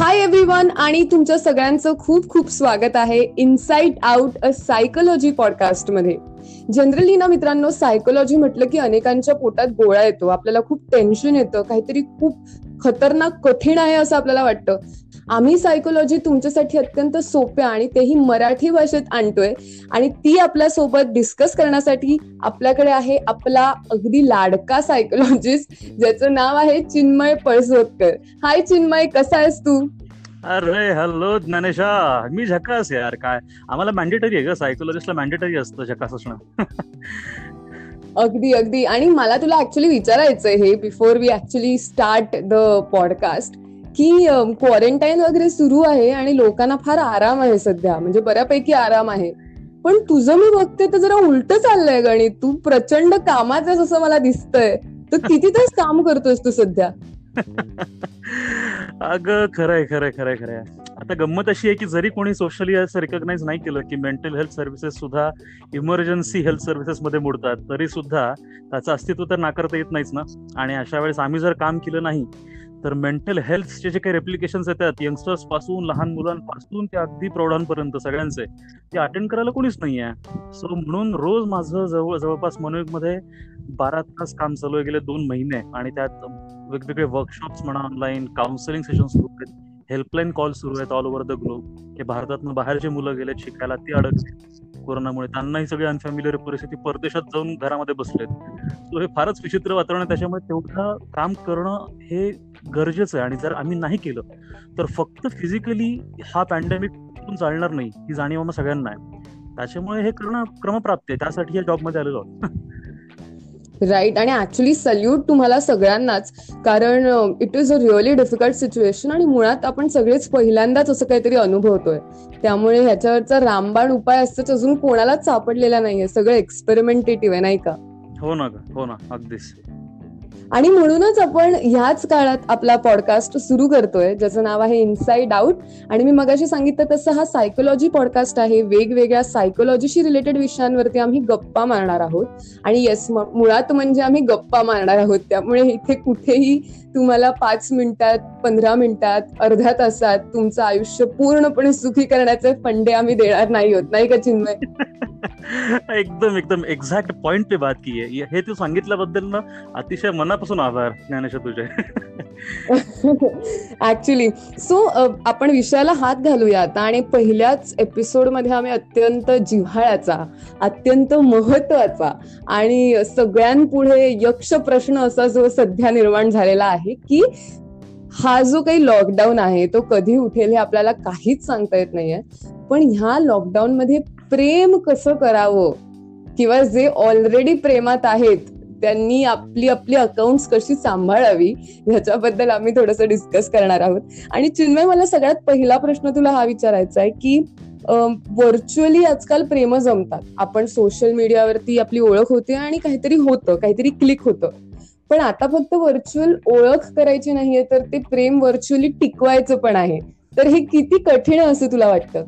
हाय everyone आणि तुमच्या सगळ्यांचं खूप खूप स्वागत आहे इनसाइट आउट अ सायकोलॉजी पॉडकास्टमध्ये. जनरली ना मित्रांनो सायकोलॉजी म्हटलं की अनेकांच्या पोटात गोळा येतो. आपल्याला खूप टेन्शन येतं. काहीतरी खूप खतरनाक कठीण आहे असं आपल्याला वाटतं. आम्ही सायकोलॉजी तुमच्यासाठी अत्यंत सोप्या आणि तेही मराठी भाषेत आणतोय. आणि ती आपल्यासोबत डिस्कस करण्यासाठी आपल्याकडे आहे आपला अगदी लाडका सायकोलॉजिस्ट ज्याचं नाव आहे चिन्मय पळसोदकर हाय चिन्मय कसा आहेस तू? अरे हॅलो ज्ञानेशा. मी झकास यार काय? आम्हाला मॅन्डेटरी आहे का सायकोलॉजिस्टला मॅन्डेटरी असतं झकास असणं. अगदी अगदी. आणि मला तुला ऍक्च्युली विचारायचंय हे before we actually start the podcast की क्वारंटाईन वगैरे सुरू आहे आणि लोकांना फार आराम आहे सध्या. म्हणजे बऱ्यापैकी आराम आहे. पण तुझं मी बघते तर जरा उलट चाललंय गणित. तू प्रचंड कामाच असं मला दिसतंय. तर किती तास काम करतोस तू सध्या? अगं खरंय खरंय खरंय खरंय. आता गंमत अशी आहे की जरी कोणी सोशली असं रिकॉग्नाइज नाही केलं की मेंटल हेल्थ सर्व्हिसेस सुद्धा इमर्जन्सी हेल्थ सर्व्हिसेस मध्ये मोडतात तरी सुद्धा त्याचं अस्तित्व तर नाकारता येत नाहीच ना. आणि अशा वेळेस आम्ही जर काम केलं नाही तर मेंटल हेल्थचे जे काही रेप्लिकेशन येतात यंगस्टर्सपासून लहान मुलांपासून ते अगदी प्रौढांपर्यंत सगळ्यांचे ते अटेंड करायला कोणीच नाहीये. सो म्हणून रोज माझं जवळ जवळपासमध्ये बारा तास काम चालू आहे गेले दोन महिने. आणि त्यात वेगवेगळे वर्कशॉप्स म्हणा ऑनलाईन काउन्सिलिंग सेशन सुरू आहेत. हेल्पलाईन कॉल सुरू आहेत ऑल ओव्हर द ग्लोब हे भारतातून बाहेरचे मुलं गेले शिकायला ती अडकले कोरोनामुळे. त्यांनाही सगळी अनफॅमिलियर परिस्थिती परदेशात जाऊन घरामध्ये बसलेत सो हे फारच विचित्र वातावरण आहे. त्याच्यामुळे तेवढं काम करणं हे गरजेचं आहे. आणि जर आम्ही नाही केलं तर फक्त फिजिकली हा पॅन्डेमिक चालणार नाही ही जाणीव आम्हाला सगळ्यांना आहे. त्याच्यामुळे हे करणं क्रमप्राप्त आहे. त्यासाठी या जॉबमध्ये आलेलो राईट आणि ऍक्च्युली सल्यूट तुम्हाला सगळ्यांनाच. कारण it is a really difficult situation आणि मुळात आपण सगळेच पहिल्यांदाच असं काहीतरी अनुभवतोय. त्यामुळे ह्याच्यावरचा रामबाण उपाय असतोच. अजून कोणालाच सापडलेला नाहीये. सगळं एक्सपेरिमेंटेटिव्ह आहे नाही का? हो ना हो ना. अगदीच. आणि म्हणूनच आपण ह्याच काळात आपला पॉडकास्ट सुरू करतोय ज्याचं नाव आहे इनसाइड आउट आणि मी मगाशी सांगितलं तसं हा सायकोलॉजी पॉडकास्ट आहे. वेगवेगळ्या सायकोलॉजीशी रिलेटेड विषयांवरती आम्ही गप्पा मारणार आहोत. आणि येस मुळात म्हणजे आम्ही गप्पा मारणार आहोत. त्यामुळे इथे कुठेही तुम्हाला पाच मिनिटात पंधरा मिनिटात अर्ध्या तासात तुमचं आयुष्य पूर्णपणे सुखी करण्याचे फंडे आम्ही देणार नाही होत. नाही का चिन्मय? एकदम एकदम. एक्झॅक्ट पॉइंट पे बात की आहे. हे तू सांगितल्याबद्दल ना अतिशय मनापासून आभार ज्ञानेश्वर तुझे. ऍक्च्युली सो आपण विषयाला हात घालूया आता आणि पहिल्याच एपिसोडमध्ये आम्ही अत्यंत जिव्हाळ्याचा अत्यंत महत्त्वाचा आणि सगळ्यांपुढे यक्ष प्रश्न असा जो सध्या निर्माण झालेला आहे की हा जो काही लॉकडाऊन आहे तो कधी उठेल हे आपल्याला काहीच सांगता येत नाहीये. पण ह्या लॉकडाऊन मध्ये प्रेम कसं करावं? किंवा जे ऑलरेडी प्रेमात आहेत त्यांनी आपली आपली अकाउंट कशी सांभाळावी ह्याच्याबद्दल आम्ही थोडस डिस्कस करणार आहोत. आणि चिन्मय मला सगळ्यात पहिला प्रश्न तुला हा विचारायचा आहे की व्हर्च्युअली आजकाल प्रेम जमतात. आपण सोशल मीडियावरती आपली ओळख होते आणि काहीतरी होतं काहीतरी क्लिक होतं. पण आता फक्त व्हर्च्युअल ओळख करायची नाहीये तर ते प्रेम व्हर्च्युअली टिकवायचं पण आहे. तर हे किती कठीण असं तुला वाटतं?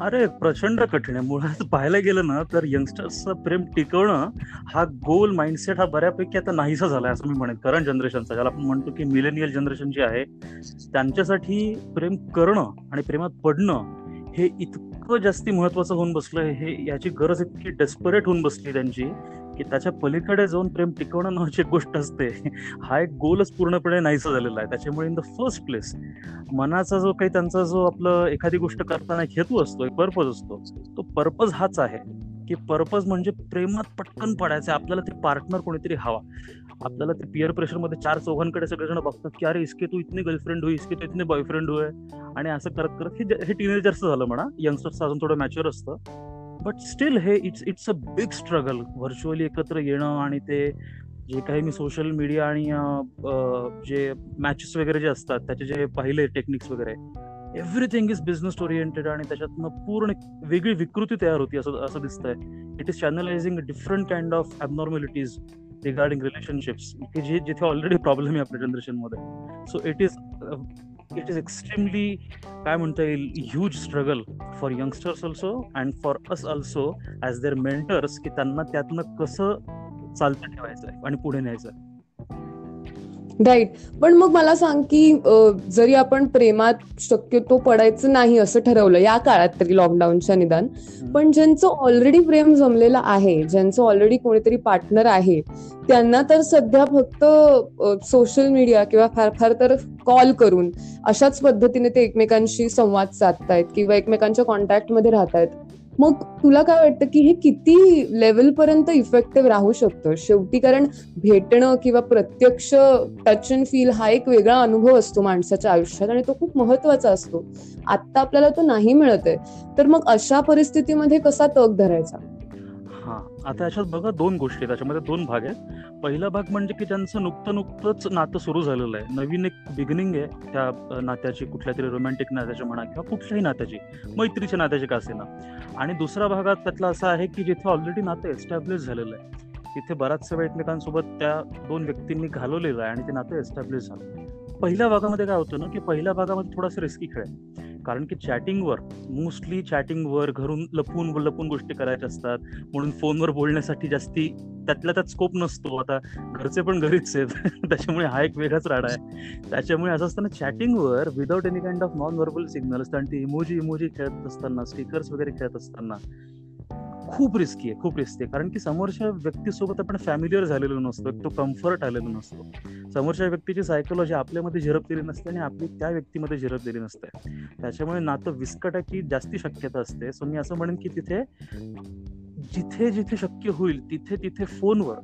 अरे प्रचंड कठीण आहे. मुळात पाहायला गेलं ना तर यंगस्टर्सचं प्रेम टिकवणं हा गोल माइंडसेट हा बऱ्यापैकी आता नाहीसा झालाय असं मी म्हणेन. करंट जनरेशनचा ज्याला आपण म्हणतो की मिलेनियल जनरेशन जे आहे त्यांच्यासाठी प्रेम करणं आणि प्रेमात पडणं हे इतकं जास्ती महत्वाचं होऊन बसलं हे याची गरज इतकी डेस्परेट होऊन बसली त्यांची की त्याच्या पलीकडे जाऊन प्रेम टिकवणं नावाची एक गोष्ट असते. हा एक गोलच पूर्णपणे नाहीसा झालेला आहे. त्याच्यामुळे इन द फर्स्ट प्लेस मनाचा जो काही त्यांचा जो आपलं एखादी गोष्ट करताना हेतू असतो एक पर्पज असतो तो पर्पज हाच आहे. की पर्पज म्हणजे प्रेमात पटकन पडायचं आपल्याला ते पार्टनर कोणीतरी हवा. आपल्याला ते पिअर प्रेशरमध्ये चार चौघांकडे सगळेजण बघतात की अरे इसके तू इतने गर्लफ्रेंड होई इसके तू इतने बॉयफ्रेंड होय आणि असं करत करत हे हे झालं म्हणा. यंगस्टर्स अजून थोडं मॅच्युअर असतं. बट स्टील हे it's it's a big struggle virtually एकत्र येणं आणि ते जे काही मी सोशल मीडिया आणि जे मॅचेस वगैरे जे असतात त्याचे जे पहिले टेक्निक्स वगैरे एव्हरीथिंग इज बिझनेस ओरिएंटेड आणि त्याच्यातनं पूर्ण वेगळी विकृती तयार होती असं असं दिसतंय. It is channelising different kind of abnormalities regarding relationships जे जिथे ऑलरेडी प्रॉब्लेम आहे आपल्या जनरेशनमध्ये so it is it is extremely काय म्हणता येईल huge struggle for youngsters also and for us also as their mentors की त्यांना त्यातनं कसं चालतं ठेवायचं आहे आणि पुढे न्यायचं राईट पण मग मला सांग की जरी आपण प्रेमात शक्यतो पडायचं नाही असं ठरवलं या काळात तरी लॉकडाऊनच्या निदान पण ज्यांचं ऑलरेडी प्रेम जमलेलं आहे ज्यांचं ऑलरेडी कोणीतरी पार्टनर आहे त्यांना तर सध्या फक्त सोशल मीडिया किंवा फार फार तर कॉल करून अशाच पद्धतीने ते एकमेकांशी संवाद साधतायत किंवा एकमेकांच्या कॉन्टॅक्टमध्ये राहत आहेत मग तुला काय वाटतं की हे किती लेवल पर्यंत इफेक्टिव्ह राहू शकतं? शेवटी कारण भेटणं किंवा प्रत्यक्ष टच अँड फील हा एक वेगळा अनुभव असतो माणसाच्या आयुष्यात आणि तो खूप महत्त्वाचा असतो. आता आपल्याला तो नाही मिळत आहे तर मग अशा परिस्थितीमध्ये कसा तग धरायचा? आता याच्यात बघा दोन गोष्टी त्याच्यामध्ये दोन भाग आहेत. पहिला भाग म्हणजे की त्यांचं नुकतं नुकतंच नातं सुरू झालेलं आहे. नवीन एक बिगिनिंग आहे. त्या नात्याची कुठल्या तरी रोमॅन्टिक नात्याची म्हणा किंवा कुठल्याही नात्याची. मैत्रीच्या नात्याची का असेना. आणि दुसऱ्या भागात त्यातला असा आहे की जिथे ऑलरेडी नातं एस्टॅब्लिश झालेलं आहे. तिथे बराचसा वेळ एकमेकांसोबत त्या दोन व्यक्तींनी घालवलेलं आहे आणि ते नातं एस्टॅब्लिश झालं. पहिल्या भागामध्ये काय होतं ना की पहिल्या भागामध्ये थोडासा रिस्की खेळ आहे. कारण की चॅटिंगवर मोस्टली चॅटिंगवर घरून लपून लपून गोष्टी करायच्या असतात. म्हणून फोनवर बोलण्यासाठी जास्ती त्यातला त्यात स्कोप नसतो. आता घरचे पण घरीच आहेत. त्याच्यामुळे हा एक वेगळाच राडा आहे. त्याच्यामुळे असं असताना चॅटिंगवर without any kind of non verbal असतं आणि ती इमोजी इमोजी खेळत असताना स्टिकर्स वगैरे खेळत असताना खूप रिस्की आहे खूप रिस्की आहे. कारण की समोरच्या व्यक्तीसोबत आपण फॅमिलीवर झालेलो नसतो तो कम्फर्ट आलेलो नसतो. समोरच्या व्यक्तीची सायकोलॉजी आपल्यामध्ये झिरपलेली नसते आणि आपली त्या व्यक्तीमध्ये झिरपलेली नसते. त्याच्यामुळे नातं विस्कटाची जास्ती शक्यता असते. सो मी असं म्हणेन की तिथे जिथे जिथे शक्य होईल तिथे तिथे फोनवर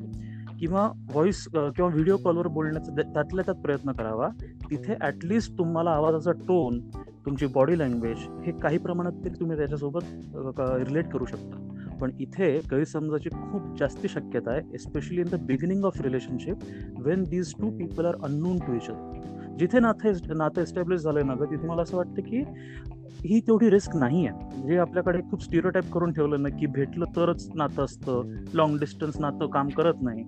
किंवा व्हॉइस किंवा व्हिडिओ कॉलवर बोलण्याचा त्यातल्या त्यात प्रयत्न करावा. तिथे ॲटलिस्ट तुम्हाला आवाजाचा टोन तुमची बॉडी लँग्वेज हे काही प्रमाणात तरी तुम्ही त्याच्यासोबत रिलेट करू शकता. पण इथे गैरसमजाची खूप जास्त शक्यता आहे especially in the beginning of relationship when these two people are unknown to each other जिथे नातं नातं एस्टॅब्लिश झालंय ना तिथे मला असं वाटतं की ही तेवढी रिस्क नाही आहे जे आपल्याकडे खूप स्टिरोटाईप करून ठेवलं ना की भेटलं तरच नातं असतं लॉंग डिस्टन्स नातं काम करत नाही.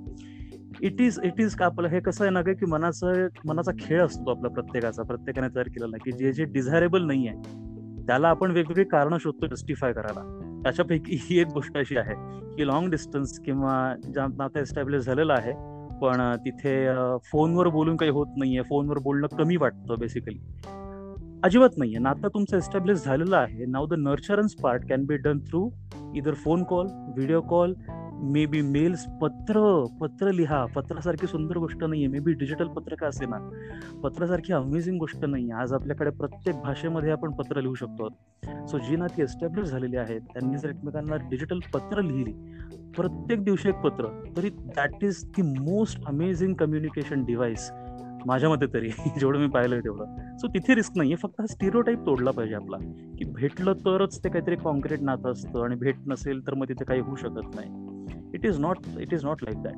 इट इज इट इज का आपलं हे कसं आहे ना की मनाचं मनाचा खेळ असतो आपला प्रत्येकाचा प्रत्येकाने तयार केलेला की जे जे डिझायरेबल नाही आहे त्याला आपण वेगवेगळी कारणं शोधतो जस्टिफाय करायला. त्याच्यापैकी ही एक गोष्ट अशी आहे की लॉंग डिस्टन्स किंवा ज्या नातं एस्टॅब्लिश झालेलं आहे पण तिथे फोनवर बोलून काही होत नाहीये फोनवर बोलणं कमी वाटतं बेसिकली अजिबात नाहीये. नातं तुमचं एस्टॅब्लिश झालेलं आहे. Now the nurturance part can be done through either phone call video call maybe mails पत्र पत्र लिहा. पत्रासारखी सुंदर गोष्ट नाहीये. मे बी डिजिटल पत्र का असे ना पत्रासारखी अमेझिंग गोष्ट नाही आज आपल्याकडे प्रत्येक भाषेमध्ये आपण पत्र लिहू शकतो. सो जी नाती एस्टॅब्लिश झालेली आहेत त्यांनी जर एकमेकांना डिजिटल पत्र लिहिली प्रत्येक दिवशी एक पत्र तरी that is the most amazing communication device माझ्या मते तरी. जेवढं मी पाहिलं तेवढं. सो तिथे रिस्क नाहीये. फक्त हा स्टिरोटाईप तोडला पाहिजे आपला. की भेटलं तरच ते काहीतरी कॉन्क्रीट नातं असतं आणि भेट नसेल तर मग तिथे काही होऊ शकत नाही. It is not it is not like that.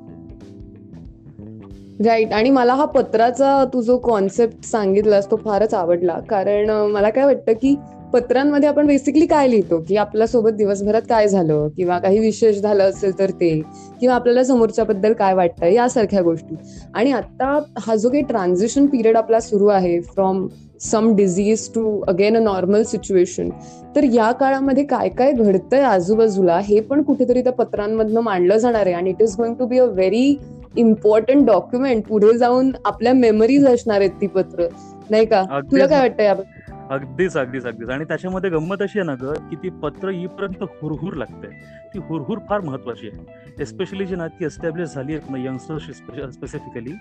Right. आणि मला हा पत्राचा तू जो कॉन्सेप्ट सांगितलास तो फारच आवडला. कारण मला काय वाटतं की पत्रांमध्ये आपण बेसिकली काय लिहितो? की आपल्यासोबत दिवसभरात काय झालं? किंवा काही विशेष झालं असेल तर ते? किंवा आपल्याला समोरच्याबद्दल काय वाटतं? यासारख्या गोष्टी. आणि आता हा जो काही ट्रान्झिशन पिरियड आपला सुरू आहे from some disease to again a normal situation तर या काळामध्ये काय काय घडतंय आजूबाजूला हे पण कुठेतरी त्या पत्रांमधनं मांडलं जाणार आहे. आणि it is going to be a very important document पुढे जाऊन आपल्या मेमरीज असणार आहेत ती पत्र. नाही का? तुला काय वाटतं याबद्दल? अगदीच अगदीच अगदीच. आणि त्याच्यामध्ये गंमत अशी आहे ना ग की ती पत्र येईपर्यंत हुरहुर लागते. ती हुरहुर फार महत्वाची आहे. एस्पेशली जी नाती एस्टॅब्लिश झाली आहेत ना यंगस्टर्स स्पेसिफिकली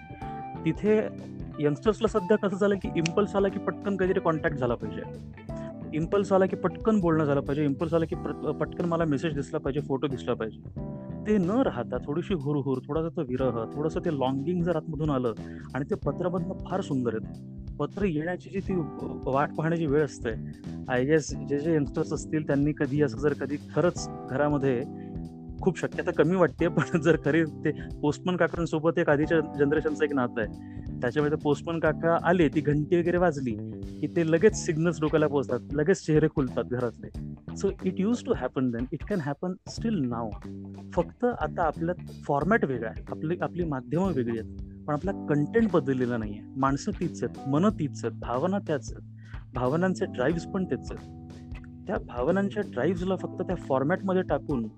तिथे यंगस्टर्सला सध्या कसं झालं की इम्पल्स आला की पटकन काहीतरी कॉन्टॅक्ट झाला पाहिजे. इम्पल्स आला की पटकन बोलणं झालं पाहिजे. इम्पल्स आला की पटकन मला मेसेज दिसला पाहिजे फोटो दिसला पाहिजे. ते न राहता थोडीशी हुरहुर थोडासा तो विरह थोडंसं ते लॉंगिंग जर आतमधून आलं आणि ते पत्रामधनं फार सुंदर आहेत पत्र येण्याची जी ती वाट पाहण्याची वेळ असते आय गेस जे जे यंगस्टर्स असतील त्यांनी कधी असं जर कधी खरंच घरामध्ये खूप शक्यता कमी वाटते पण जर खरी ते पोस्टमन काकांसोबत एक आधीच्या जनरेशनचं एक नातं आहे. त्याच्यामध्ये पोस्टमन काका आले ती घंटी वगैरे वाजली की ते लगेच सिग्नल्स डोक्याला पोहोचतात लगेच चेहरे खुलतात घरातले. So it use to happen then it can happen still now फक्त आता आपल्यात फॉर्मॅट वेगळा आहे. आपली आपली माध्यमं वेगळी आहेत. पण आपला कंटेंट बदललेला नाहीये. माणसं तीच आहेत मन तीच आहेत भावना त्याच आहेत. भावनांचे ड्राईव्ह पण तेच आहेत. त्या भावनांच्या ड्राईव्हला फक्त त्या फॉर्मॅटमध्ये टाकून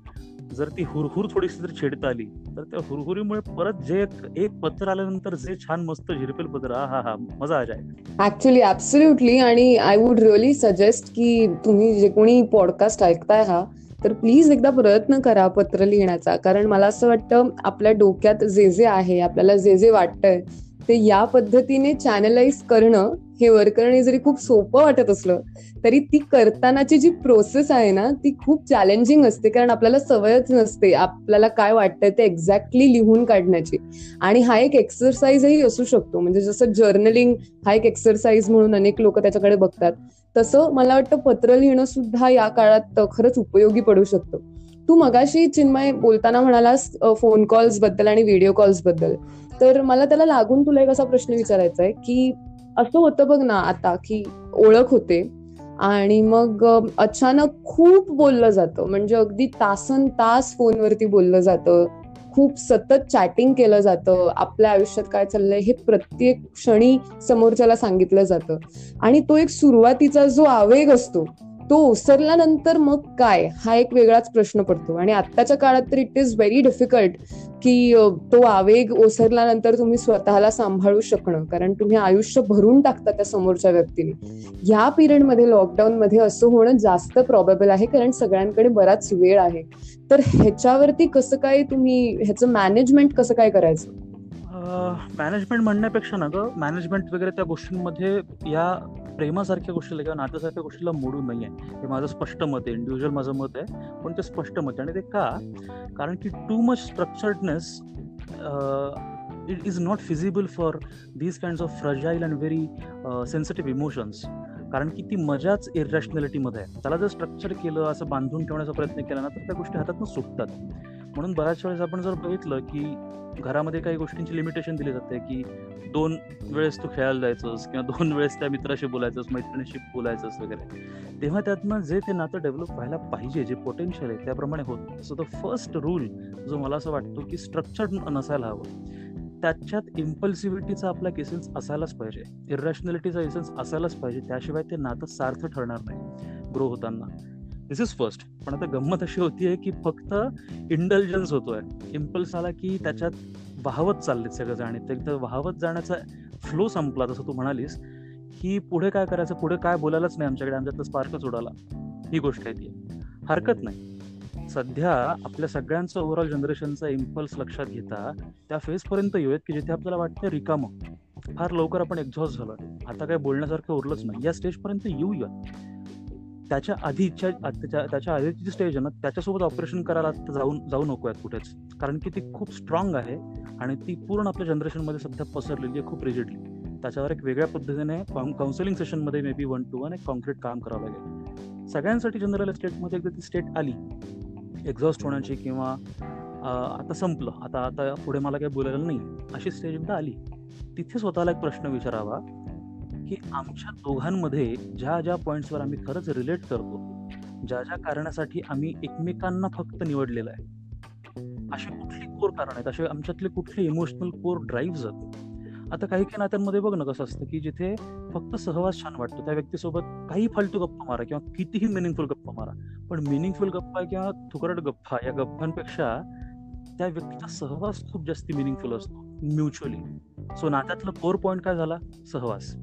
जर ती हुरहुर थोडीशी जर छेडता आली तर त्या हुरहुरीमुळे परत जे एक- एक पत्र आल्यानंतर जे छान मस्त झिरपेल पत्र हा हा हा मजा आ जाए ऍक्च्युली ऍब्सोल्युटली आणि आय वुड रिअली सजेस्ट की तुम्ही जे कोणी पॉडकास्ट ऐकताय हा तर प्लीज एकदा प्रयत्न करा पत्र लिहिण्याचा. कारण मला असं वाटतं आपल्या डोक्यात जे जे आहे आपल्याला जे जे वाटतंय ते या पद्धतीने चॅनलाइज करणं हे वरकरणी जरी खूप सोपं वाटत असलं तरी ती करतानाची जी प्रोसेस आहे ना ती खूप चॅलेंजिंग असते. कारण आपल्याला सवयच नसते आपल्याला काय वाटतंय ते एक्झॅक्टली लिहून काढण्याची. आणि हा एक एक्सरसाइजही असू शकतो. म्हणजे जसं जर्नलिंग हा एक एक्सरसाइज म्हणून अनेक लोक त्याच्याकडे बघतात तसं मला वाटतं पत्र लिहिणं सुद्धा या काळात खरंच उपयोगी पडू शकतं. तू मगाशी चिन्मय बोलताना म्हणालास फोन कॉल्सबद्दल आणि व्हिडिओ कॉल्सबद्दल. तर मला त्याला लागून तुला एक असा प्रश्न विचारायचा आहे की असं होतं बघ ना आता की ओळख होते आणि मग अचानक खूप बोललं जातं. म्हणजे अगदी तासन तास फोनवरती बोललं जातं. खूप सतत चॅटिंग केलं जातं. आपल्या आयुष्यात काय चाललंय हे प्रत्येक क्षणी समोरच्याला सांगितलं जातं. आणि तो एक सुरुवातीचा जो आवेग असतो तो ओसरल्यानंतर मग काय? हा एक वेगळाच प्रश्न पडतो. आणि आत्ताच्या काळात तर इट इज व्हेरी डिफिकल्ट की तो आवेग ओसरल्यानंतर तुम्ही स्वतःला सांभाळू शकणं. कारण तुम्ही आयुष्य भरून टाकता त्या समोरच्या व्यक्तीने. ह्या पिरियडमध्ये लॉकडाऊन मध्ये असं होणं जास्त प्रॉबेबल आहे कारण सगळ्यांकडे बराच वेळ आहे. तर ह्याच्यावरती कसं काय तुम्ही ह्याचं मॅनेजमेंट कसं काय करायचं? मॅनेजमेंट म्हणण्यापेक्षा ना ग मॅनेजमेंट वगैरे त्या गोष्टींमध्ये या प्रेमासारख्या गोष्टीला किंवा नात्यासारख्या गोष्टीला मोडू नाहीये. हे माझं स्पष्ट मत आहे इंडिव्हिज्युअल माझं मत आहे पण ते स्पष्ट मत आहे. आणि ते का? कारण की too much structuredness it is not feasible for these kind of fragile and very sensitive emotions कारण की ती मजाच इरॅशनॅलिटीमध्ये आहे. त्याला जर स्ट्रक्चर केलं असं बांधून ठेवण्याचा प्रयत्न केला ना तर त्या गोष्टी हातातून सुटतात. म्हणून बऱ्याच वेळेस आपण जर बघितलं की घरामध्ये काही गोष्टींची लिमिटेशन दिली जाते की दोन वेळेस तू खेळायला जायचंस किंवा दोन वेळेस त्या मित्राशी बोलायचंस मैत्रिणीशी बोलायचंस वगैरे. तेव्हा त्यातनं जे ते नातं डेव्हलप व्हायला पाहिजे जे पोटेन्शियल आहे त्याप्रमाणे होत. सो द फर्स्ट रूल जो मला असं वाटतो की स्ट्रक्चर नसायला हवं त्याच्यात इम्पल्सिव्हिटीचा आपला केसेन्स असायलाच पाहिजे. इरॅशनॅलिटीचा एसेन्स असायलाच पाहिजे. त्याशिवाय ते नातं सार्थ ठरणार नाही. ग्रो होताना. दिस इज फर्स्ट पण आता गंमत अशी होतीये की फक्त इंटेलिजन्स होतोय. इम्पल्स आला की त्याच्यात वाहवत चाललेत सगळं आणि ते एकदा वाहवत जाण्याचा फ्लो संपला. जसं तू म्हणालीस की पुढे काय करायचं पुढे काय बोलायलाच नाही आमच्याकडे. आमच्यात स्पार्कच उडाला. ही गोष्ट आहे ती. हरकत नाही. सध्या आपल्या सगळ्यांचं ओव्हरऑल जनरेशनचा इम्पल्स लक्षात घेता त्या फेजपर्यंत येऊयात की जिथे आपल्याला वाटतं रिकामं. फार लवकर आपण एक्झॉस्ट झालो आता काय बोलण्यासारखं उरलंच नाही. या स्टेजपर्यंत येऊयात. येऊया त्याच्या आधीच्या त्याच्या त्याच्या आधीची जी स्टेज आहे ना त्याच्यासोबत ऑपरेशन करायला जाऊन जाऊ नको आहेत कुठेच. कारण की ती खूप स्ट्रॉंग आहे आणि ती पूर्ण आपल्या जनरेशनमध्ये सध्या पसरलेली आहे खूप रिजिडली त्याच्यावर एक वेगळ्या पद्धतीने काउन्सिलिंग सेशनमध्ये may be one to one एक कॉन्क्रीट काम करावं लागेल. सगळ्यांसाठी जनरल स्टेटमध्ये एकदा ती स्टेट आली एक्झॉस्ट होण्याची किंवा आता संपलं आता आता पुढे मला काही बोलायला नाही अशी स्टेज एकदा आली. तिथे स्वतःला एक प्रश्न विचारावा की आमच्या दोघांमध्ये ज्या ज्या पॉईंट्सवर आम्ही खरंच रिलेट करतो ज्या ज्या कारणासाठी आम्ही एकमेकांना फक्त निवडलेलं आहे. अशी कुठली कोर कारण आहेत? असे आमच्यातले कुठले इमोशनल कोर ड्राईव्ह जाते आता काही काही नात्यांमध्ये बघ ना कसं असतं की जिथे फक्त सहवास छान वाटतो त्या व्यक्तीसोबत काही फालतू गप्पा मारा किंवा कितीही मिनिंगफुल गप्पा मारा पण मिनिंगफुल गप्पा किंवा थुकरट गप्पा या गप्पांपेक्षा त्या व्यक्तीचा सहवास खूप जास्त मिनिंगफुल असतो म्युच्युअली सो नात्यातलं कोर पॉईंट काय झाला? सहवास.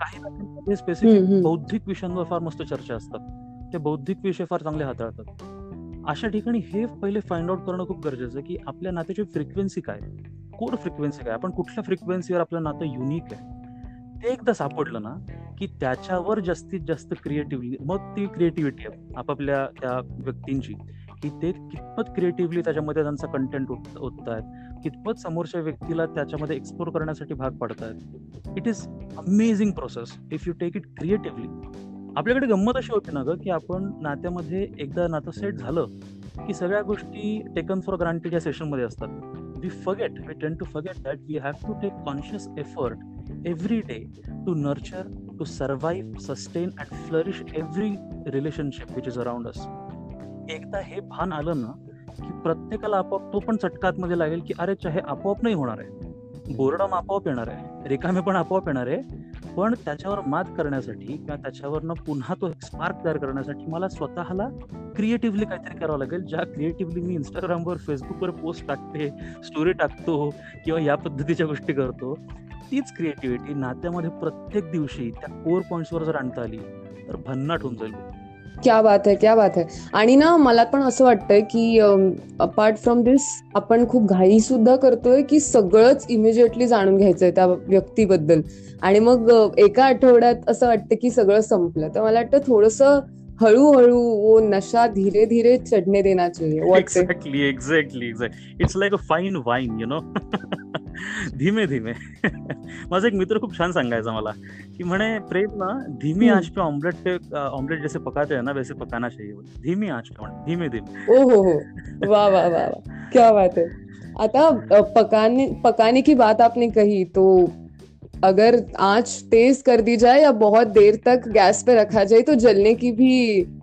काही नात्यांमध्ये स्पेसिफिक. बौद्धिक विषयांवर फार मस्त चर्चा असतात. ते बौद्धिक विषय फार चांगले हाताळतात. अशा ठिकाणी हे पहिले फाइंड आउट करणं खूप गरजेचं आहे की आपल्या नात्याची फ्रिक्वेन्सी काय कोर फ्रिक्वेन्सी काय आपण कुठल्या फ्रिक्वेन्सीवर आपलं नातं युनिक आहे? ते एकदा सापडलं ना की त्याच्यावर जास्तीत जास्त क्रिएटिव्हली मग ती क्रिएटिव्हिटी आहे आपापल्या त्या व्यक्तींची की ते कितपत क्रिएटिव्हली त्याच्यामध्ये त्यांचा कंटेंट ओतत आहेत कितपत समोरच्या व्यक्तीला त्याच्यामध्ये एक्सप्लोर करण्यासाठी भाग पाडतात it is amazing process if you take it creatively आपल्याकडे गंमत अशी होती ना ग की आपण नात्यामध्ये एकदा नातं सेट झालं की सगळ्या गोष्टी टेकन फॉर ग्रांटेड या सेशनमध्ये असतात. We forget we tend to forget that we have to take conscious effort every day to nurture to survive sustain and flourish every relationship which is around us एकदा हे भान आलं ना की प्रत्येकाला आपोआप तो पण चटकात मध्ये लागेल की अरे हे आपोआप नाही होणार आहे. बोर्डम आपोआप येणार आहे. रिकामे पण आपोआप येणार आहे. पण त्याच्यावर मात करण्यासाठी किंवा त्याच्यावरनं पुन्हा तो स्पार्क तयार करण्यासाठी मला स्वतःला क्रिएटिव्हली काहीतरी करावं लागेल. ज्या क्रिएटिव्हली मी इंस्टाग्रामवर फेसबुकवर पोस्ट टाकते स्टोरी टाकतो किंवा या पद्धतीच्या गोष्टी करतो तीच क्रिएटिव्हिटी नात्यामध्ये प्रत्येक दिवशी त्या कोर पॉईंट्सवर जर आणता आली तर भन्नाट होऊन जाईल. क्या बात आहे क्या बात आहे आणि ना मला पण असं वाटतंय की अपार्ट फ्रॉम दिस आपण खूप घाई सुद्धा करतोय की सगळंच इमिजिएटली जाणून घ्यायचंय त्या व्यक्तीबद्दल. आणि मग एका आठवड्यात असं वाटतं की सगळं संपलं. तर मला वाटतं थोडस हळूहळू वो नशा धीरे धीरे चढणे देना चाहिए exactly exactly exactly it's like a fine wine you know धीमे धीमे. माझा एक मित्र खूप छान सांगायचा मला की म्हणे प्रेम ना धीमी हम्म. आँच पे ऑमलेट पे ऑमलेट जैसे पकाते हैं ना वैसे पकाना चाहिए धीमी आँच पे धीमे धीमे. ओ हो हो. वाह वाह वाह वाह क्या बात है. आता पकाने पकाने की बात आपने कही तो अगर आँच तेज कर दी जाए या बहुत देर तक गैस पे रखा जाए तो जलने की भी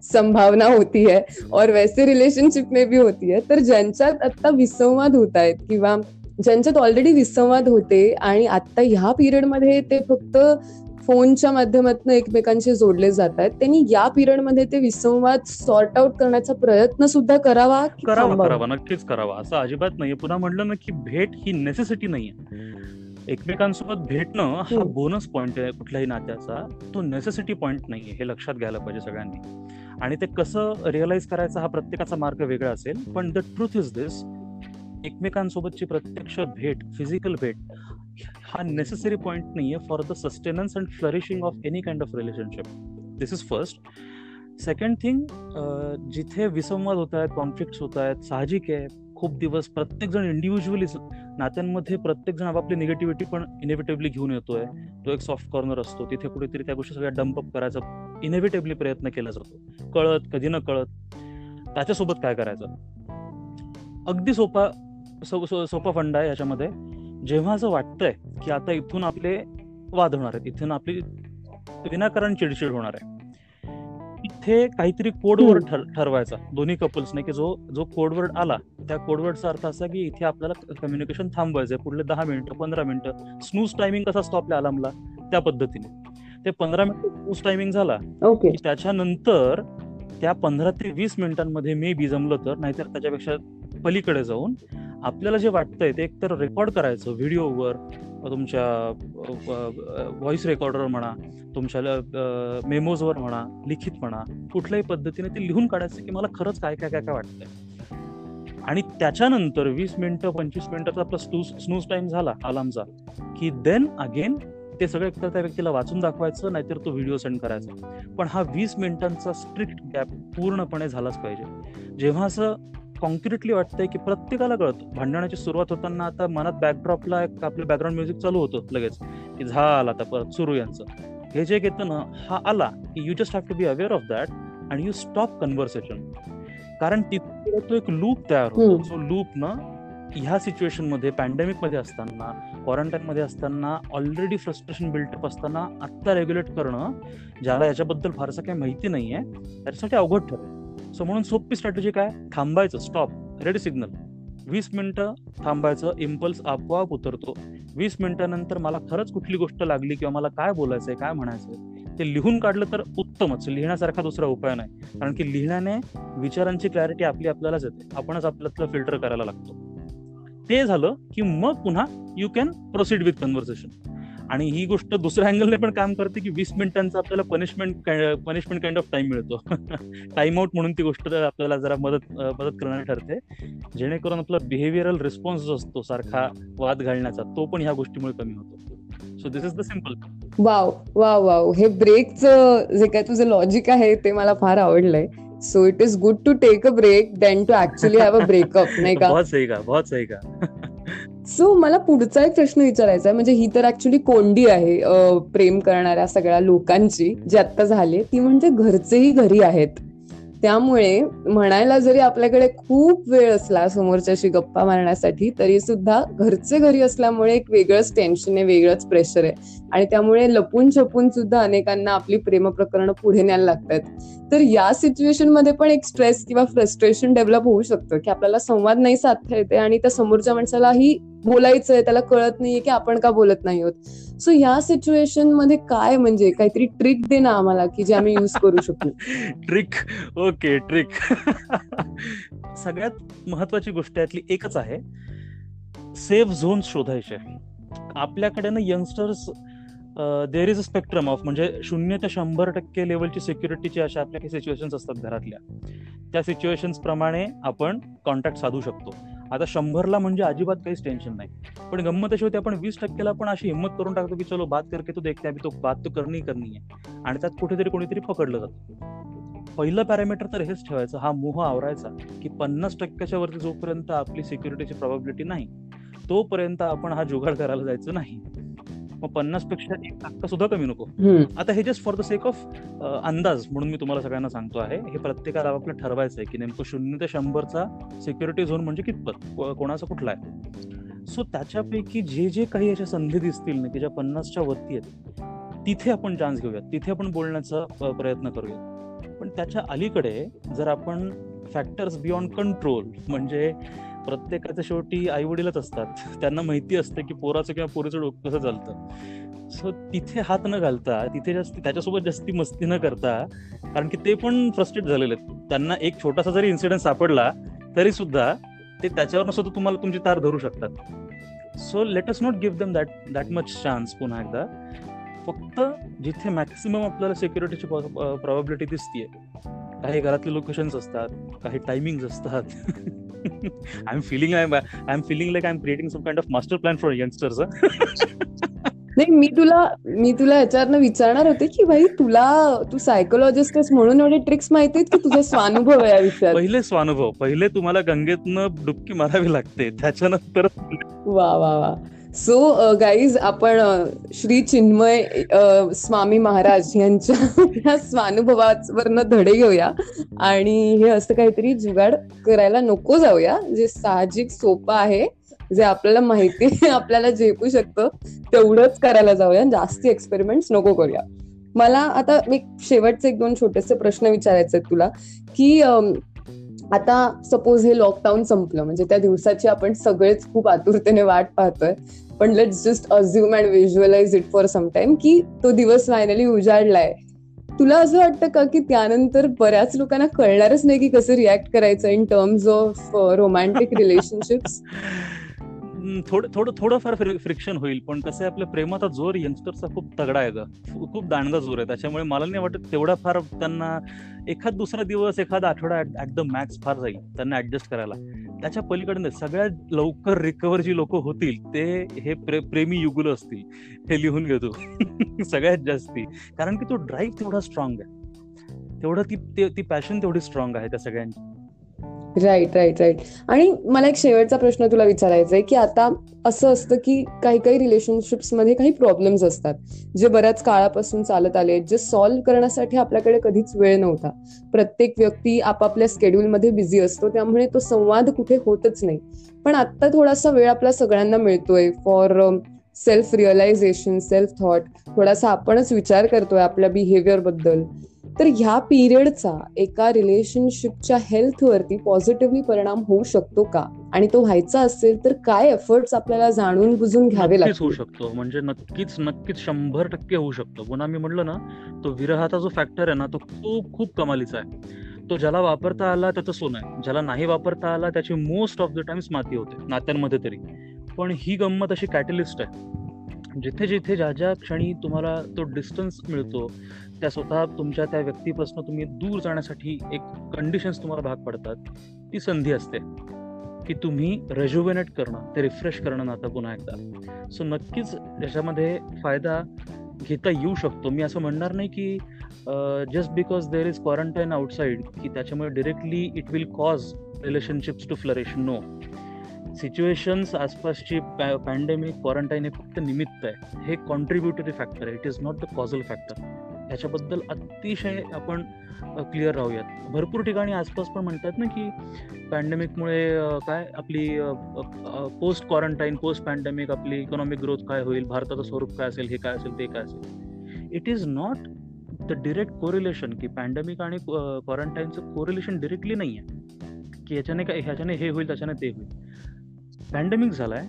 संभावना होती है और वैसे रिलेशनशिप में भी होती है. तर ज्यांच्यात आता विसंवाद होत आहेत किंवा ज्यांच्यात ऑलरेडी विसंवाद होते आणि आता ह्या पिरियडमध्ये ते फक्त फोनच्या माध्यमातून एकमेकांशी जोडले जात आहेत. त्यांनी या पिरियडमध्ये ते विसंवाद सॉर्ट आउट करण्याचा प्रयत्न सुद्धा करावा करावा? करावा नक्कीच करावा. असं अजिबात नाहीये. पुन्हा म्हटलं ना की भेट ही नेसेसिटी नाहीये. एकमेकांसोबत भेटणं हा. बोनस पॉइंट आहे कुठल्याही नात्याचा. तो नेसेसिटी पॉइंट नाहीये हे लक्षात घ्यायला पाहिजे सगळ्यांनी. आणि ते कसं रिअलाइज करायचा हा प्रत्येकाचा मार्ग वेगळा असेल. पण द ट्रुथ इज दिस एकमेकांसोबतची प्रत्यक्ष भेट फिजिकल भेट हा नेसेसरी पॉइंट नाहीये for the sustenance and flourishing of any kind of relationship this is first second thing जिथे विसंवाद होत आहेत कॉन्फ्लिक्ट होत आहेत साहजिक आहे खूप दिवस प्रत्येकजण इंडिव्हिज्युअली नात्यांमध्ये प्रत्येकजण आपापली निगेटिव्हिटी पण इनेव्हिटेबली घेऊन येतोय. तो एक सॉफ्ट कॉर्नर असतो. तिथे कुठेतरी त्या गोष्टी सगळ्या डंपअप करायचा इनेव्हिटेबली प्रयत्न केला जातो. कळत कधी न कळत त्याच्यासोबत काय करायचं? अगदी सोपा सो- सो- सोपा फंड आहे याच्यामध्ये. जेव्हा असं वाटतंय की आता इथून आपले वाद होणार आहेत इथून आपली विनाकारण चिडचिड होणार आहे. इथे काहीतरी कोडवर्ड ठर ठरवायचा दोन्ही कपल्सने की जो जो कोडवर्ड आला त्या कोडवर्डचा अर्थ असा की इथे आपल्याला कम्युनिकेशन थांबवायचंय पुढले दहा मिनिटं पंधरा मिनिटं. स्नूज टायमिंग कसा असतो आपल्या अलार्मला त्या पद्धतीने. ते पंधरा मिनिटं स्नूज टायमिंग झाला की त्याच्यानंतर त्या पंधरा ते वीस मिनिटांमध्ये मे बी जमलं तर नाहीतर त्याच्यापेक्षा पलीकडे जाऊन आपल्याला जे वाटतंय ते एकतर रेकॉर्ड करायचं व्हिडिओवर तुमच्या व्हॉइस रेकॉर्डर म्हणा तुमच्या मेमोजवर म्हणा लिखित म्हणा कुठल्याही पद्धतीने ते लिहून काढायचं की मला खरंच काय काय काय काय वाटतंय. आणि त्याच्यानंतर वीस मिनिटं पंचवीस मिनिटाचा आपला स्नूज स्नूज टाईम झाला अलार्मचा की देन अगेन ते सगळं एकतर त्या व्यक्तीला वाचून दाखवायचं नाहीतर तो व्हिडिओ सेंड करायचा. पण हा वीस मिनिटांचा स्ट्रिक्ट गॅप पूर्णपणे झालाच पाहिजे. जेव्हा असं कॉन्क्रिटली वाटतंय की प्रत्येकाला कळतं. भांडणाची सुरुवात होताना आता मनात बॅकड्रॉपला एक आपलं बॅकग्राऊंड म्युझिक चालू होतं लगेच. की झाला आता परत सुरू यांचं. हे जे येतं ना हा आला की you just have to be aware of that and you stop conversation कारण तिथे तो एक लूप तयार होतो. जो लूप ना ह्या सिच्युएशनमध्ये पॅन्डेमिकमध्ये असताना क्वारंटाईन मध्ये असताना ऑलरेडी फ्रस्ट्रेशन बिल्टअप असताना आत्ता रेग्युलेट करणं ज्याला याच्याबद्दल फारसं काही माहिती नाहीये त्याच्यासाठी अवघड ठरेल. सो म्हणून सोपी स्ट्रॅटेजी काय? थांबायचं स्टॉप रेड सिग्नल वीस मिनटं थांबायचं इम्पल्स आपोआप उतरतो. वीस मिनिटानंतर मला खरंच कुठली गोष्ट लागली किंवा मला काय बोलायचंय काय म्हणायचंय ते लिहून काढलं तर उत्तमच. लिहिण्यासारखा दुसरा उपाय नाही. कारण की लिहिण्याने विचारांची क्लॅरिटी आपली आपल्यालाच येते. आपणच आपल्यातलं फिल्टर करायला लागतो. ते झालं की मग पुन्हा you can proceed with conversation आणि ही गोष्ट दुसऱ्या अँगलने पण काम करते की वीस मिनिटांचा आपल्याला punishment punishment kind of time मिळतो. टाइम आउट म्हणून ती गोष्ट आपल्याला जरा मदत मदत करणारी ठरते. जेणेकरून आपला बिहेव्हिअरल रिस्पॉन्स जो असतो सारखा वाद घालण्याचा तो पण ह्या गोष्टीमुळे कमी होतो so this is the simple wow wow wow हे ब्रेकचं जे काय तुझं लॉजिक आहे ते मला फार आवडलंय. So it is good to take a break then to actually have a breakup नाही का? बहुत सही का बहुत सही का सो मला पुढचा एक प्रश्न विचारायचा आहे. म्हणजे ही तर ऍक्च्युली कोंडी आहे प्रेम करणाऱ्या सगळ्या लोकांची जी आता झाली ती म्हणजे घरचेही घरी आहेत. त्यामुळे म्हणायला जरी आपल्याकडे खूप वेळ असला समोरच्याशी गप्पा मारण्यासाठी तरी सुद्धा घरचे घरी असल्यामुळे एक वेगळंच टेन्शन आहे वेगळंच प्रेशर आहे. आणि त्यामुळे लपून छपून सुद्धा अनेकांना आपली प्रेम प्रकरणं पुढे न्यायला लागतात तर या सिच्युएशनमध्ये पण एक स्ट्रेस किंवा फ्रस्ट्रेशन डेव्हलप होऊ शकतं की आपल्याला संवाद नाही साधता येते आणि त्या समोरच्या माणसालाही बोलायचंय त्याला कळत नाहीये की आपण का बोलत नाही आहोत. सो या सिच्युएशनमध्ये काय म्हणजे? काहीतरी ट्रिक दे ना आम्हाला की जे आम्ही युज करू शकतो ट्रिक ओके ट्रिक सगळ्यात महत्वाची गोष्ट यातली एकच आहे. सेफ झोन शोधायचे. आपल्याकडे ना youngsters there is a spectrum of म्हणजे शून्य ते शंभर टक्के लेवलची सिक्युरिटीची अशा आपल्या काही सिच्युएशन्स असतात घरातल्या. त्या सिच्युएशन्स प्रमाणे आपण कॉन्टॅक्ट साधू शकतो. आता शंभरला म्हणजे अजिबात काहीच टेन्शन नाही. पण गंमत अशी होती आपण वीस टक्केला पण अशी हिंमत करून टाकतो की चलो बात करके तो देखते अभी तो बात तो करणी करणी आहे. आणि त्यात कुठेतरी कोणीतरी पकडलं जातं. पहिलं पॅरामीटर तर हेच ठेवायचं हा मोह आवरायचा की पन्नास टक्क्याच्या वरती जोपर्यंत आपली सिक्युरिटीची प्रॉबिलिटी नाही तोपर्यंत आपण हा जुगाड करायला जायचं नाही. मग पन्नासपेक्षा एक टक्का सुद्धा कमी नको. आता हे just for the sake of अंदाज म्हणून मी तुम्हाला सगळ्यांना सांगतो आहे हे प्रत्येकाला आपल्याला ठरवायचं आहे की नेमकं शून्य ते शंभरचा सिक्युरिटी झोन म्हणजे कितपत? कोणाचा कुठला आहे? सो त्याच्यापैकी जे जे काही याच्या संधी दिसतील ना की ज्या पन्नासच्या वरती आहेत तिथे आपण चान्स घेऊयात. तिथे आपण बोलण्याचा प्रयत्न करूयात. पण त्याच्या अलीकडे जर आपण फॅक्टर्स बियॉन्ड कंट्रोल म्हणजे प्रत्येकाच्या शेवटी आई वडीलच असतात. त्यांना माहिती असते की पोराचं किंवा पोरीचं डोकं कसं चालतं. सो तिथे हात न घालता तिथे जास्त त्याच्यासोबत जास्ती मस्ती न करता कारण की ते पण फ्रस्ट्रेट झालेले आहेत. त्यांना एक छोटासा जरी इन्सिडेंट सापडला तरी सुद्धा ते त्याच्यावर सुद्धा तुम्हाला तुमची तार धरू शकतात. So let us not give them that that much chance पुन्हा एकदा. फक्त जिथे मॅक्सिमम आपल्याला सिक्युरिटीची प्रॉबिलिटी दिसतीये. काही घरातले लोकेशन्स असतात काही टायमिंग असतात. I am feeling I am feeling like I am creating some kind of master plan for youngsters नाही मी तुला मी तुला याच्यावरनं विचारणार होते की भाई तुला तू सायकोलॉजिस्ट म्हणून एवढे ट्रिक्स माहिती आहेत की तुझा स्वानुभव आहे या विषयात? पहिले स्वानुभव. पहिले तुम्हाला गंगेतनं डुबकी मारावी लागते. त्याच्यानंतर वा वा वा. सो गाईज uh, आपण uh, श्री चिन्मय uh, स्वामी महाराज यांच्या स्वानुभवावरनं धडे घेऊया. आणि हे असं काहीतरी जुगाड करायला नको जाऊया. जे साहजिक सोपं आहे जे आपल्याला माहिती आपल्याला झेपू शकतं तेवढंच करायला जाऊया. जास्ती एक्सपेरिमेंट्स नको करूया. मला आता मी शेवटचे एक दोन छोटेसे प्रश्न विचारायचे आहेत तुला की आता सपोज हे लॉकडाऊन संपलं. म्हणजे त्या दिवसाची आपण सगळेच खूप आतुरतेने वाट पाहतोय. पण let's just assume and visualise it for some time की तो दिवस फायनली उजाडलाय. तुला असं वाटतं का की त्यानंतर बऱ्याच लोकांना कळणारच नाही की कसं रिॲक्ट करायचं in terms of romantic relationships थोडं थोडं थोडंफार फ्रिक्शन होईल पण कसं आहे आपल्या प्रेमाचा जोर यंगस्टरचा खूप तगडा आहे ग. खूप दांडगा जोर आहे. त्याच्यामुळे मला नाही वाटत तेवढा फार त्यांना एखाद दुसरा दिवस एखादा आठवडा ऍट द मॅक्स फार जाईल त्यांना ऍडजस्ट करायला. त्याच्या पलीकडे सगळ्यात लवकर रिकवर जी लोक होतील ते हे प्रे, प्रेमी युगुल असतील. हे लिहून घेतो. सगळ्यात जास्ती. कारण की तो ड्राईव्ह तेवढा स्ट्रॉंग आहे. तेवढं ती ती पॅशन तेवढी स्ट्रॉंग आहे त्या सगळ्यांची. राईट राईट राईट आणि मला एक शेवटचा प्रश्न तुला विचारायचा आहे की आता असं असतं की काही काही रिलेशनशिप्समध्ये काही प्रॉब्लेम्स असतात जे बऱ्याच काळापासून चालत आले जे सॉल्व्ह करण्यासाठी आपल्याकडे कधीच वेळ नव्हता. प्रत्येक व्यक्ती आपापल्या स्केड्यूलमध्ये बिझी असतो त्यामुळे तो संवाद कुठे होतच नाही. पण आता थोडासा वेळ आपला सगळ्यांना मिळतोय for self realisation self thought थोडासा आपणच विचार करतोय आपल्या बिहेवियरबद्दल. तर ह्या पिरियडचा एका रिलेशनशिपच्या हेल्थवरती पॉझिटिव्हली परिणाम होऊ शकतो का? आणि तो व्हायचा असेल तर काय एफर्ट्स आपल्याला जाणून बुजून घ्यावे लागतील होऊ शकतो. म्हणजे नक्कीच नक्कीच शंभर टक्के होऊ शकतो. पुन्हा मी म्हटलं ना तो विरहाचा जो फॅक्टर आहे ना तो खूप खूप कमालीचा आहे. तो ज्याला वापरता आला त्याचं सोनं आहे. ज्याला नाही वापरता आला त्याची मोस्ट ऑफ द टाइम्स माती होते नात्यांमध्ये तरी. पण ही गंमत अशी कॅटलिस्ट आहे. जिथे जिथे ज्या ज्या क्षणी तुम्हाला तो डिस्टन्स मिळतो त्या स्वतः तुमच्या त्या व्यक्तीपासून तुम्ही दूर जाण्यासाठी एक कंडिशन्स तुम्हाला भाग पडतात. ती संधी असते की तुम्ही रेज्युवेनेट करणं ते रिफ्रेश करणं आता पुन्हा एकदा. सो नक्कीच याच्यामध्ये फायदा घेता येऊ शकतो. मी असं म्हणणार नाही की just because there is quarantine outside की त्याच्यामुळे directly it will cause relationships to flourish no situations आसपासची पॅ पॅन्डेमिक क्वारंटाईन हे फक्त निमित्त आहे. हे कॉन्ट्रीब्युटरी फॅक्टर आहे. It is not the causal factor ह्याच्याबद्दल अतिशय आपण क्लिअर राहूयात. भरपूर ठिकाणी आसपास पण म्हणतात ना की पॅन्डेमिकमुळे काय आपली पोस्ट क्वारंटाईन पोस्ट पॅन्डेमिक आपली इकॉनॉमिक ग्रोथ काय होईल भारताचं स्वरूप काय असेल हे काय असेल ते काय असेल. It is not the direct correlation की पॅन्डेमिक आणि क्वारंटाईनचं कोरिलेशन डिरेक्टली नाही आहे की ह्याच्याने काय ह्याच्याने हे होईल त्याच्याने ते होईल. पॅन्डेमिक झालाय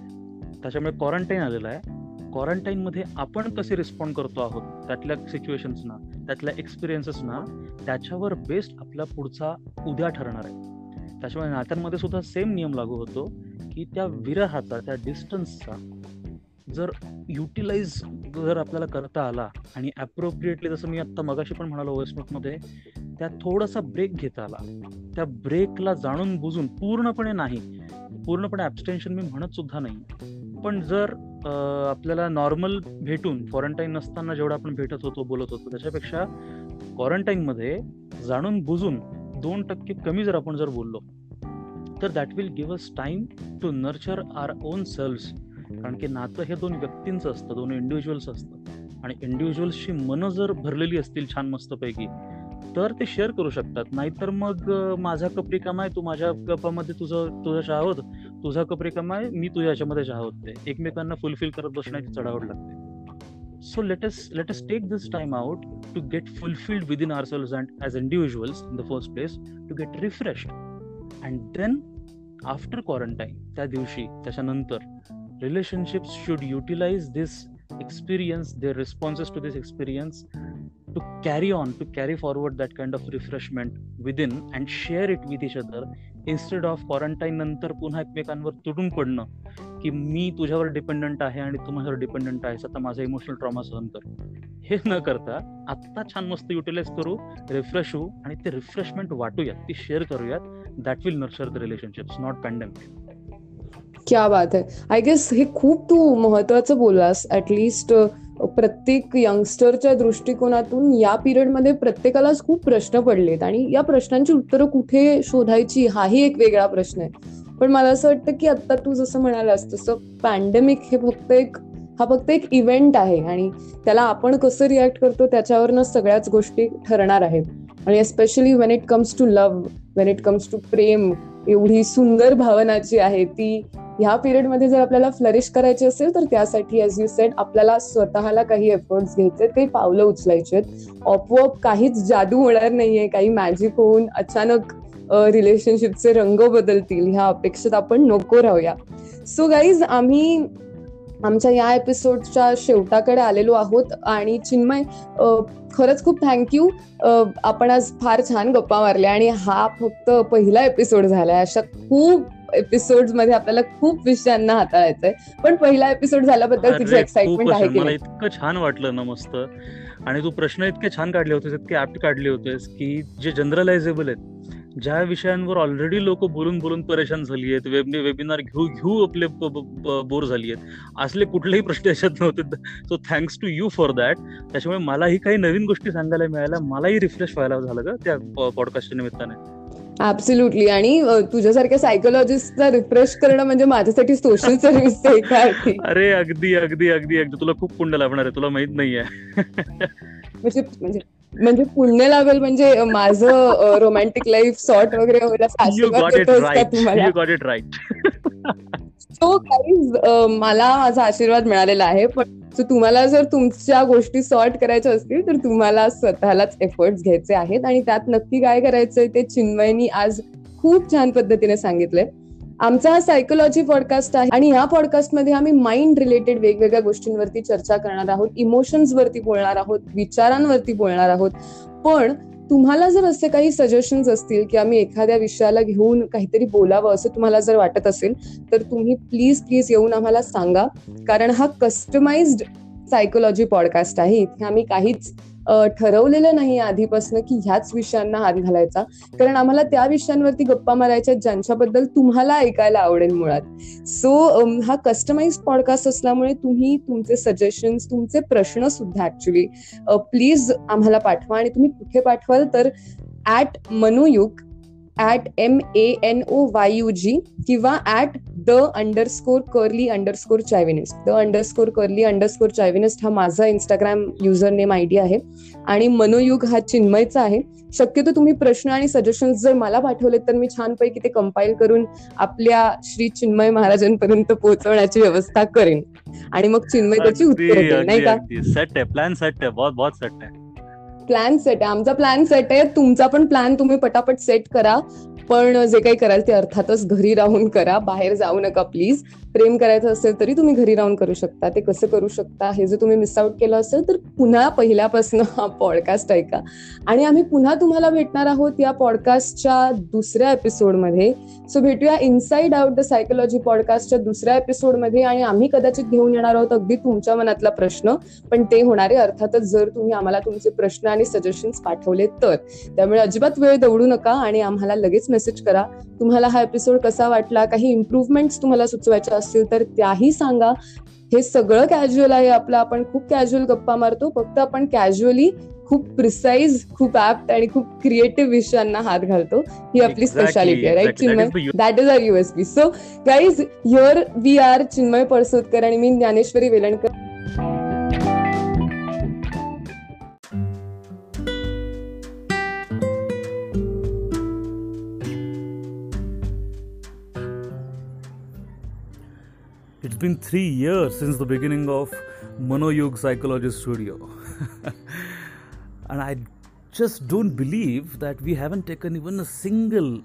त्याच्यामुळे क्वारंटाईन आलेलं आहे. क्वारंटाईनमध्ये आपण कसे रिस्पॉन्ड करतो आहोत त्यातल्या सिच्युएशन्सना त्यातल्या एक्सपिरियन्सेसना त्याच्यावर बेस्ट आपला पुढचा उद्या ठरणार आहे. त्याच्यामुळे नात्यांमध्ये सुद्धा सेम नियम लागू होतो की त्या विरहाचा त्या डिस्टन्सचा जर युटिलाइज जर आपल्याला करता आला आणि ॲप्रोप्रिएटली जसं मी आत्ता मगाशी पण म्हणालो मध्ये त्या थोडासा ब्रेक घेता आला. त्या ब्रेकला जाणून बुजून पूर्णपणे नाही पूर्णपणे ॲबस्टेन्शन मी म्हणत सुद्धा नाही. पण जर आपल्याला नॉर्मल भेटून क्वारंटाईन नसताना जेवढा आपण भेटत होतो बोलत होतो त्याच्यापेक्षा क्वारंटाईनमध्ये जाणून बुजून दोन टक्के कमी जर आपण जर बोललो तर that will give us time to nurture our own selves कारण की नातं हे दोन व्यक्तींचं असतं दोन इंडिव्हिज्युअल्स असतं आणि इंडिव्हिज्युअल्सची मनं जर भरलेली असतील छान मस्तपैकी तर ते शेअर करू शकतात. नाहीतर मग माझा कप रिकामा आहे तू माझ्या कपामध्ये तुझं तुझा चहा होत तुझा कप रिकामा आहे मी तुझ्या याच्यामध्ये चहा होते एकमेकांना फुलफिल करत बसण्याची चढावड लागते. So let's let's take this time out to get fulfilled within our selves and as individuals in the first place to get refresh and then after quarantine त्या दिवशी त्याच्यानंतर relationships should utilize this experience their responses to this experience to carry on to carry forward that kind of refreshment within and share it with each other instead of quarantine नंतर पुन्हा एकमेकांवर तुटून पडणं की मी तुझ्यावर डिपेंडंट आहे आणि तू माझ्यावर डिपेंडंट आहेस आता माझा इमोशनल ट्रॉमा सहन कर. हे न करता आत्ता छान मस्त युटिलाइज करू रिफ्रेश होऊ आणि ते रिफ्रेशमेंट वाटूयात ती शेअर करूयात. That will nurture the relationships not pandemic क्या बात आहे आय गेस हे खूप तू महत्वाचं बोललास ऍटलिस्ट प्रत्येक यंगस्टरच्या दृष्टिकोनातून या पिरियडमध्ये प्रत्येकालाच खूप प्रश्न पडलेत. आणि या प्रश्नांची उत्तरं कुठे शोधायची हाही एक वेगळा प्रश्न आहे. पण मला असं वाटतं की आता तू जसं म्हणालास तसं पॅन्डेमिक हे फक्त एक हा फक्त एक इव्हेंट आहे. आणि त्याला आपण कसं रिॲक्ट करतो त्याच्यावरनं सगळ्याच गोष्टी ठरणार आहेत. आणि especially when it comes to love when it comes to प्रेम एवढी सुंदर भावनाची आहे ती ह्या पिरियडमध्ये जर आपल्याला फ्लरिश करायचे असेल तर त्यासाठी एज यू सेट आपल्याला स्वतःला काही एफर्ट्स घ्यायचे ते पावलं उचलायचे आपोआप काहीच जादू होणार नाहीये काही मॅजिक होऊन अचानक रिलेशनशिपचे रंग बदलतील ह्या अपेक्षेत आपण नको राहूया. सो गाईज आम्ही आमच्या या एपिसोडच्या शेवटाकडे आलेलो आहोत आणि चिन्मय खरंच खूप थँक्यू आपण आज फार छान गप्पा मारल्या आणि हा फक्त पहिला एपिसोड झालाय. अशा खूप एपिसोडमध्ये आपल्याला खूप विषयांना हाताळायचंय. पण पहिला एपिसोड झाल्याबद्दल तुझं एक्साइटमेंट आहे की इतकं छान वाटलं ना मस्त. आणि तू प्रश्न इतके छान काढले होते इतके ऍप्ट काढले होतेस की जे जनरलायझेबल आहेत ज्या विषयांवर ऑलरेडी लोक बोलून बोलून परेशान झाली आहेत वेब वेबिनार घेऊ घेऊ आपले बोर झाली आहेत. असले कुठलेही प्रश्न याच्यात नव्हते. So thanks to you for that त्याच्यामुळे मलाही काही नवीन गोष्टी सांगायला मिळाल्या मलाही रिफ्रेश व्हायला झालं का त्या पॉडकास्टच्या निमित्ताने. ऍब्सोल्युटली आणि तुझ्यासारख्या सायकोलॉजिस्टला रिफ्रेश करणं म्हणजे माझ्यासाठी सोशल सर्व्हिस अरे अगदी अगदी अगदी अगदी. तुला खूप पुण्य लाभणार आहे. तुला माहीत नाहीये. म्हणजे म्हणजे म्हणजे पुण्य लागेल म्हणजे माझं रोमॅन्टिक लाईफ सॉर्ट वगैरे सो काही मला माझा आशीर्वाद मिळालेला आहे पण तुम्हाला जर तुमच्या गोष्टी सॉर्ट करायच्या असतील तर तुम्हाला स्वतःलाच एफर्ट्स घ्यायचे आहेत. आणि त्यात नक्की काय करायचंय ते चिन्मयनी आज खूप छान पद्धतीने सांगितलंय. आमचा हा सायकोलॉजी पॉडकास्ट आहे आणि ह्या पॉडकास्टमध्ये आम्ही माइंड रिलेटेड वेगवेगळ्या गोष्टींवरती चर्चा करणार आहोत. इमोशन्सवरती बोलणार आहोत विचारांवरती बोलणार आहोत. पण तुम्हाला जर असे काही सजेशन्स असतील की आम्ही एखाद्या विषयाला घेऊन काहीतरी बोलावं असं तुम्हाला जर वाटत असेल तर तुम्ही प्लीज प्लीज येऊन आम्हाला सांगा. कारण हा कस्टमाइज्ड सायकोलॉजी पॉडकास्ट आहे. इथे आम्ही काहीच ठरवलेलं नाही आधीपासून की ह्याच विषयांना हात घालायचा. कारण आम्हाला त्या विषयांवरती गप्पा मारायच्या ज्यांच्याबद्दल तुम्हाला ऐकायला आवडेल मुळात. सो हा कस्टमाइज पॉडकास्ट असल्यामुळे तुम्ही तुमचे सजेशन्स तुमचे प्रश्न सुद्धा ऍक्च्युली प्लीज आम्हाला पाठवा आणि तुम्ही कुठे पाठवाल तर at Manuyug at M A N O Y U G किंवा at the underscore curly underscore chauvinist the underscore curly underscore chauvinist हा माझा Instagram user name I D आहे. आणि मनोयुग हा चिन्मयचा आहे. शक्यतो तुम्ही प्रश्न आणि सजेशन जर मला पाठवलेत तर मी छानपैकी ते कंपाईल करून आपल्या श्री चिन्मय महाराजांपर्यंत पोहोचवण्याची व्यवस्था करेन. आणि मग चिन्मय त्याची उत्तर नाही का? सेट आहे प्लॅन सेट आहे. बहुत बहुत सेट आहे. प्लॅन सेट आहे. आमचा प्लॅन सेट आहे. तुमचा पण प्लॅन तुम्ही पटापट सेट करा. पण जे काही कराल ते अर्थातच घरी राहून करा. बाहेर जाऊ नका प्लीज प्रेम करायचं असेल तरी तुम्ही घरी राहून करू शकता. ते कसं करू शकता? हे जर तुम्ही मिस आउट केलं असेल तर पुन्हा पहिल्यापासून हा पॉडकास्ट ऐका. आणि आम्ही पुन्हा तुम्हाला भेटणार आहोत या पॉडकास्टच्या दुसऱ्या एपिसोडमध्ये सो भेटूया इनसाइड आउट द सायकोलॉजी पॉडकास्टच्या दुसऱ्या एपिसोडमध्ये आणि आम्ही कदाचित घेऊन येणार आहोत अगदी तुमच्या मनातला प्रश्न. पण ते होणारे अर्थातच जर तुम्ही आम्हाला तुमचे प्रश्न आणि सजेशन्स पाठवले तर. त्यामुळे अजिबात वेळ दवडू नका आणि आम्हाला लगेच मेसेज करा. तुम्हाला हा एपिसोड कसा वाटला? काही इम्प्रूव्हमेंट्स तुम्हाला सुचवायच्या असतील तर त्याही सांगा. हे सगळं कॅज्युअल आहे. आपलं आपण खूप कॅज्युअल गप्पा मारतो. फक्त आपण कॅज्युअली खूप प्रिसाईज खूप ऍप्ट आणि खूप क्रिएटिव्ह विषयांना हात घालतो. ही आपली स्पेशालिटी आहे right Chinmay? That is our USP so guys you're we are Chinmay Palsodkar आणि मी Dnyaneshwari Velankar. It's been three years since the beginning of Monoyog Psychology Studio. and I just don't believe that we haven't taken even a single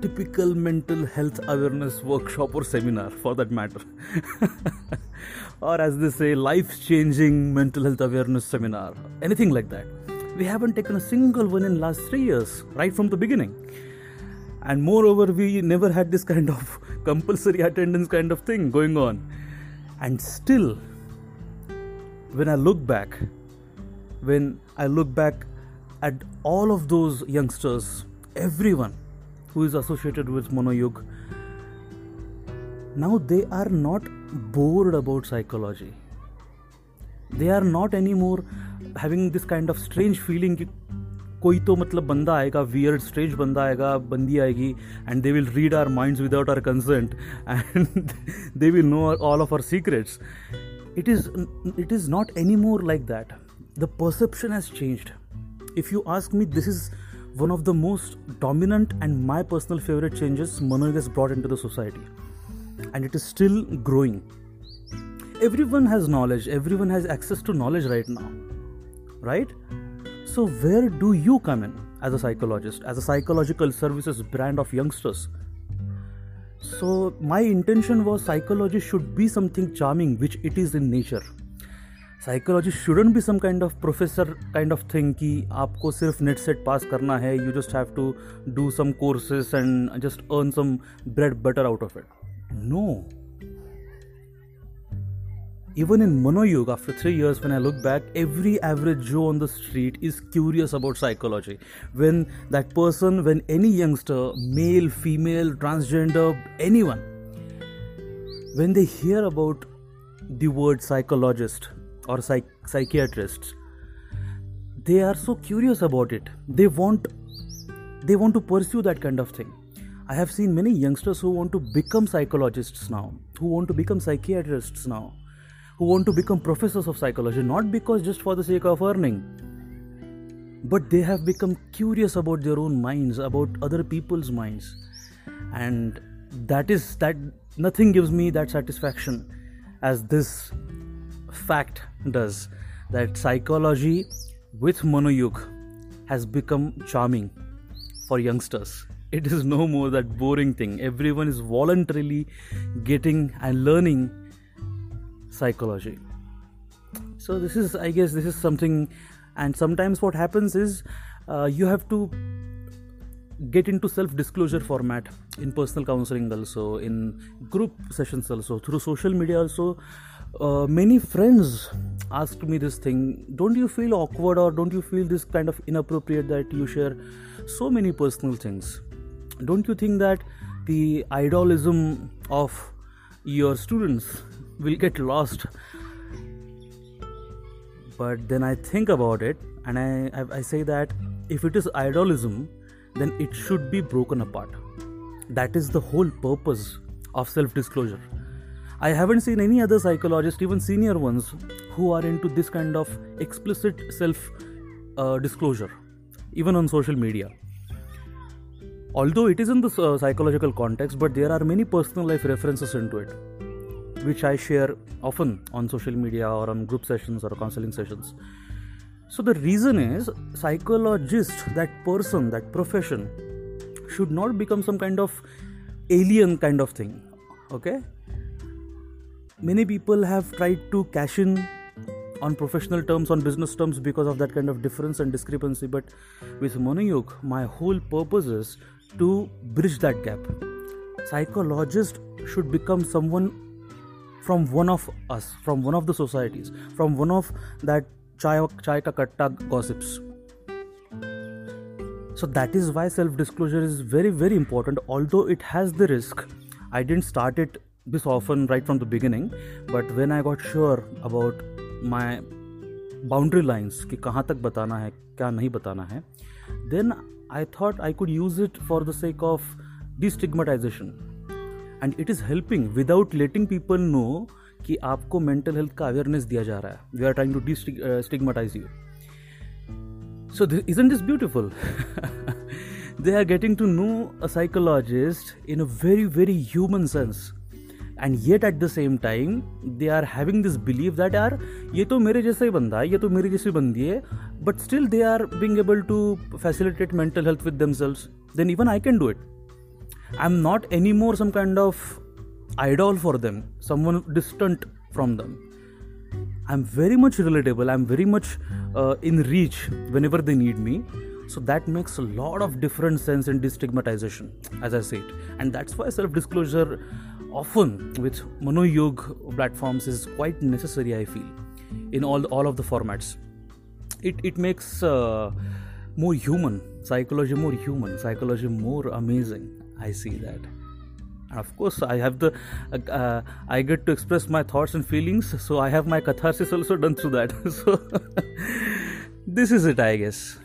typical mental health awareness workshop or seminar for that matter. or as they say, life changing mental health awareness seminar, anything like that. We haven't taken a single one in last three years, right from the beginning and moreover we never had this kind of compulsory attendance kind of thing going on. And still when i look back when i look back at all of those youngsters everyone who is associated with monoyug now they are not bored about psychology. They are not anymore having this kind of strange feeling कोई तो मतलब बंदा आएगा weird strange बंदा आएगा बंदी आएगी and they will read our minds without our consent and they will know all of our secrets it is it is not anymore like that the perception has changed if you ask me this is one of the most dominant and my personal favorite changes monoig has brought into the society and it is still growing everyone has knowledge everyone has access to knowledge right now right so, where do you come in as a psychologist, as a psychological services brand of youngsters? So, my intention was psychology should be something charming, which it is in nature. Psychology shouldn't be some kind of professor kind of thing कि आपको सिर्फ net set pass करना है you just have to do some courses and just earn some bread butter out of it no even in Monoyog, after three years, when I look back, every average Joe on the street is curious about psychology. When that person, when any youngster, male, female, transgender, anyone, when they hear about the word psychologist or psych- psychiatrist, they are so curious about it. They want, they want to pursue that kind of thing. I have seen many youngsters who want to become psychologists now, who want to become psychiatrists now who want to become professors of psychology not because just for the sake of earning but they have become curious about their own minds about other people's minds. And that is that nothing gives me that satisfaction as this fact does that psychology with monoyug has become charming for youngsters. It is no more that boring thing. Everyone is voluntarily getting and learning psychology. So this is i guess this is something and sometimes what happens is uh, you have to get into self disclosure format in personal counseling also in group sessions also through social media also. Uh, many friends asked me this thing don't you feel awkward or don't you feel this kind of inappropriate that you share so many personal things? Don't you think that the idolism of your students will get lost but then i think about it and I, I, I say that if it is idolism then it should be broken apart. That is the whole purpose of self disclosure. I haven't seen any other psychologist, even senior ones, who are into this kind of explicit self uh, disclosure, even on social media. Although it is in the uh, psychological context, but there are many personal life references into it, which I share often on social media or on group sessions or counseling sessions. So the reason is psychologist, that person, that profession, should not become some kind of alien kind of thing. Okay? Many people have tried to cash in on professional terms, on business terms, because of that kind of difference and discrepancy. But with Monayog, my whole purpose is to bridge that gap. Psychologist should become someone from one of us from one of the societies from one of that chai chai का katta gossips so that is why self disclosure is very very important although it has the risk I didn't start it this often right from the beginning but when I got sure about my boundary lines कि कहाँ तक बताना है, क्या नहीं बताना है then I thought I could use it for the sake of destigmatization and it is helping without letting people know कि आपको मेंटल हेल्थ का अवेयरनेस दिया जा रहा है। We are trying to destigmatize you so is in this beautiful they are getting to know a psychologist in a very very human sense and yet at the same time they are having this believe that R ये तो मेरे जैसा ही बंदा है, ये तो मेरी ही बंदी है but still they are being able to facilitate mental health with themselves then even I can do it I'm not anymore some kind of idol for them, someone distant from them. I'm very much relatable, I'm very much uh, in reach whenever they need me. So that makes a lot of different sense in destigmatization, as I said. And that's why self disclosure often with Mano Yog platforms is quite necessary, I feel, in all, all of the formats. It, it makes uh, more human, psychology more human, psychology more amazing i see that. And of course i have the uh, i get to express my thoughts and feelings so i have my catharsis also done through that. So this is it i guess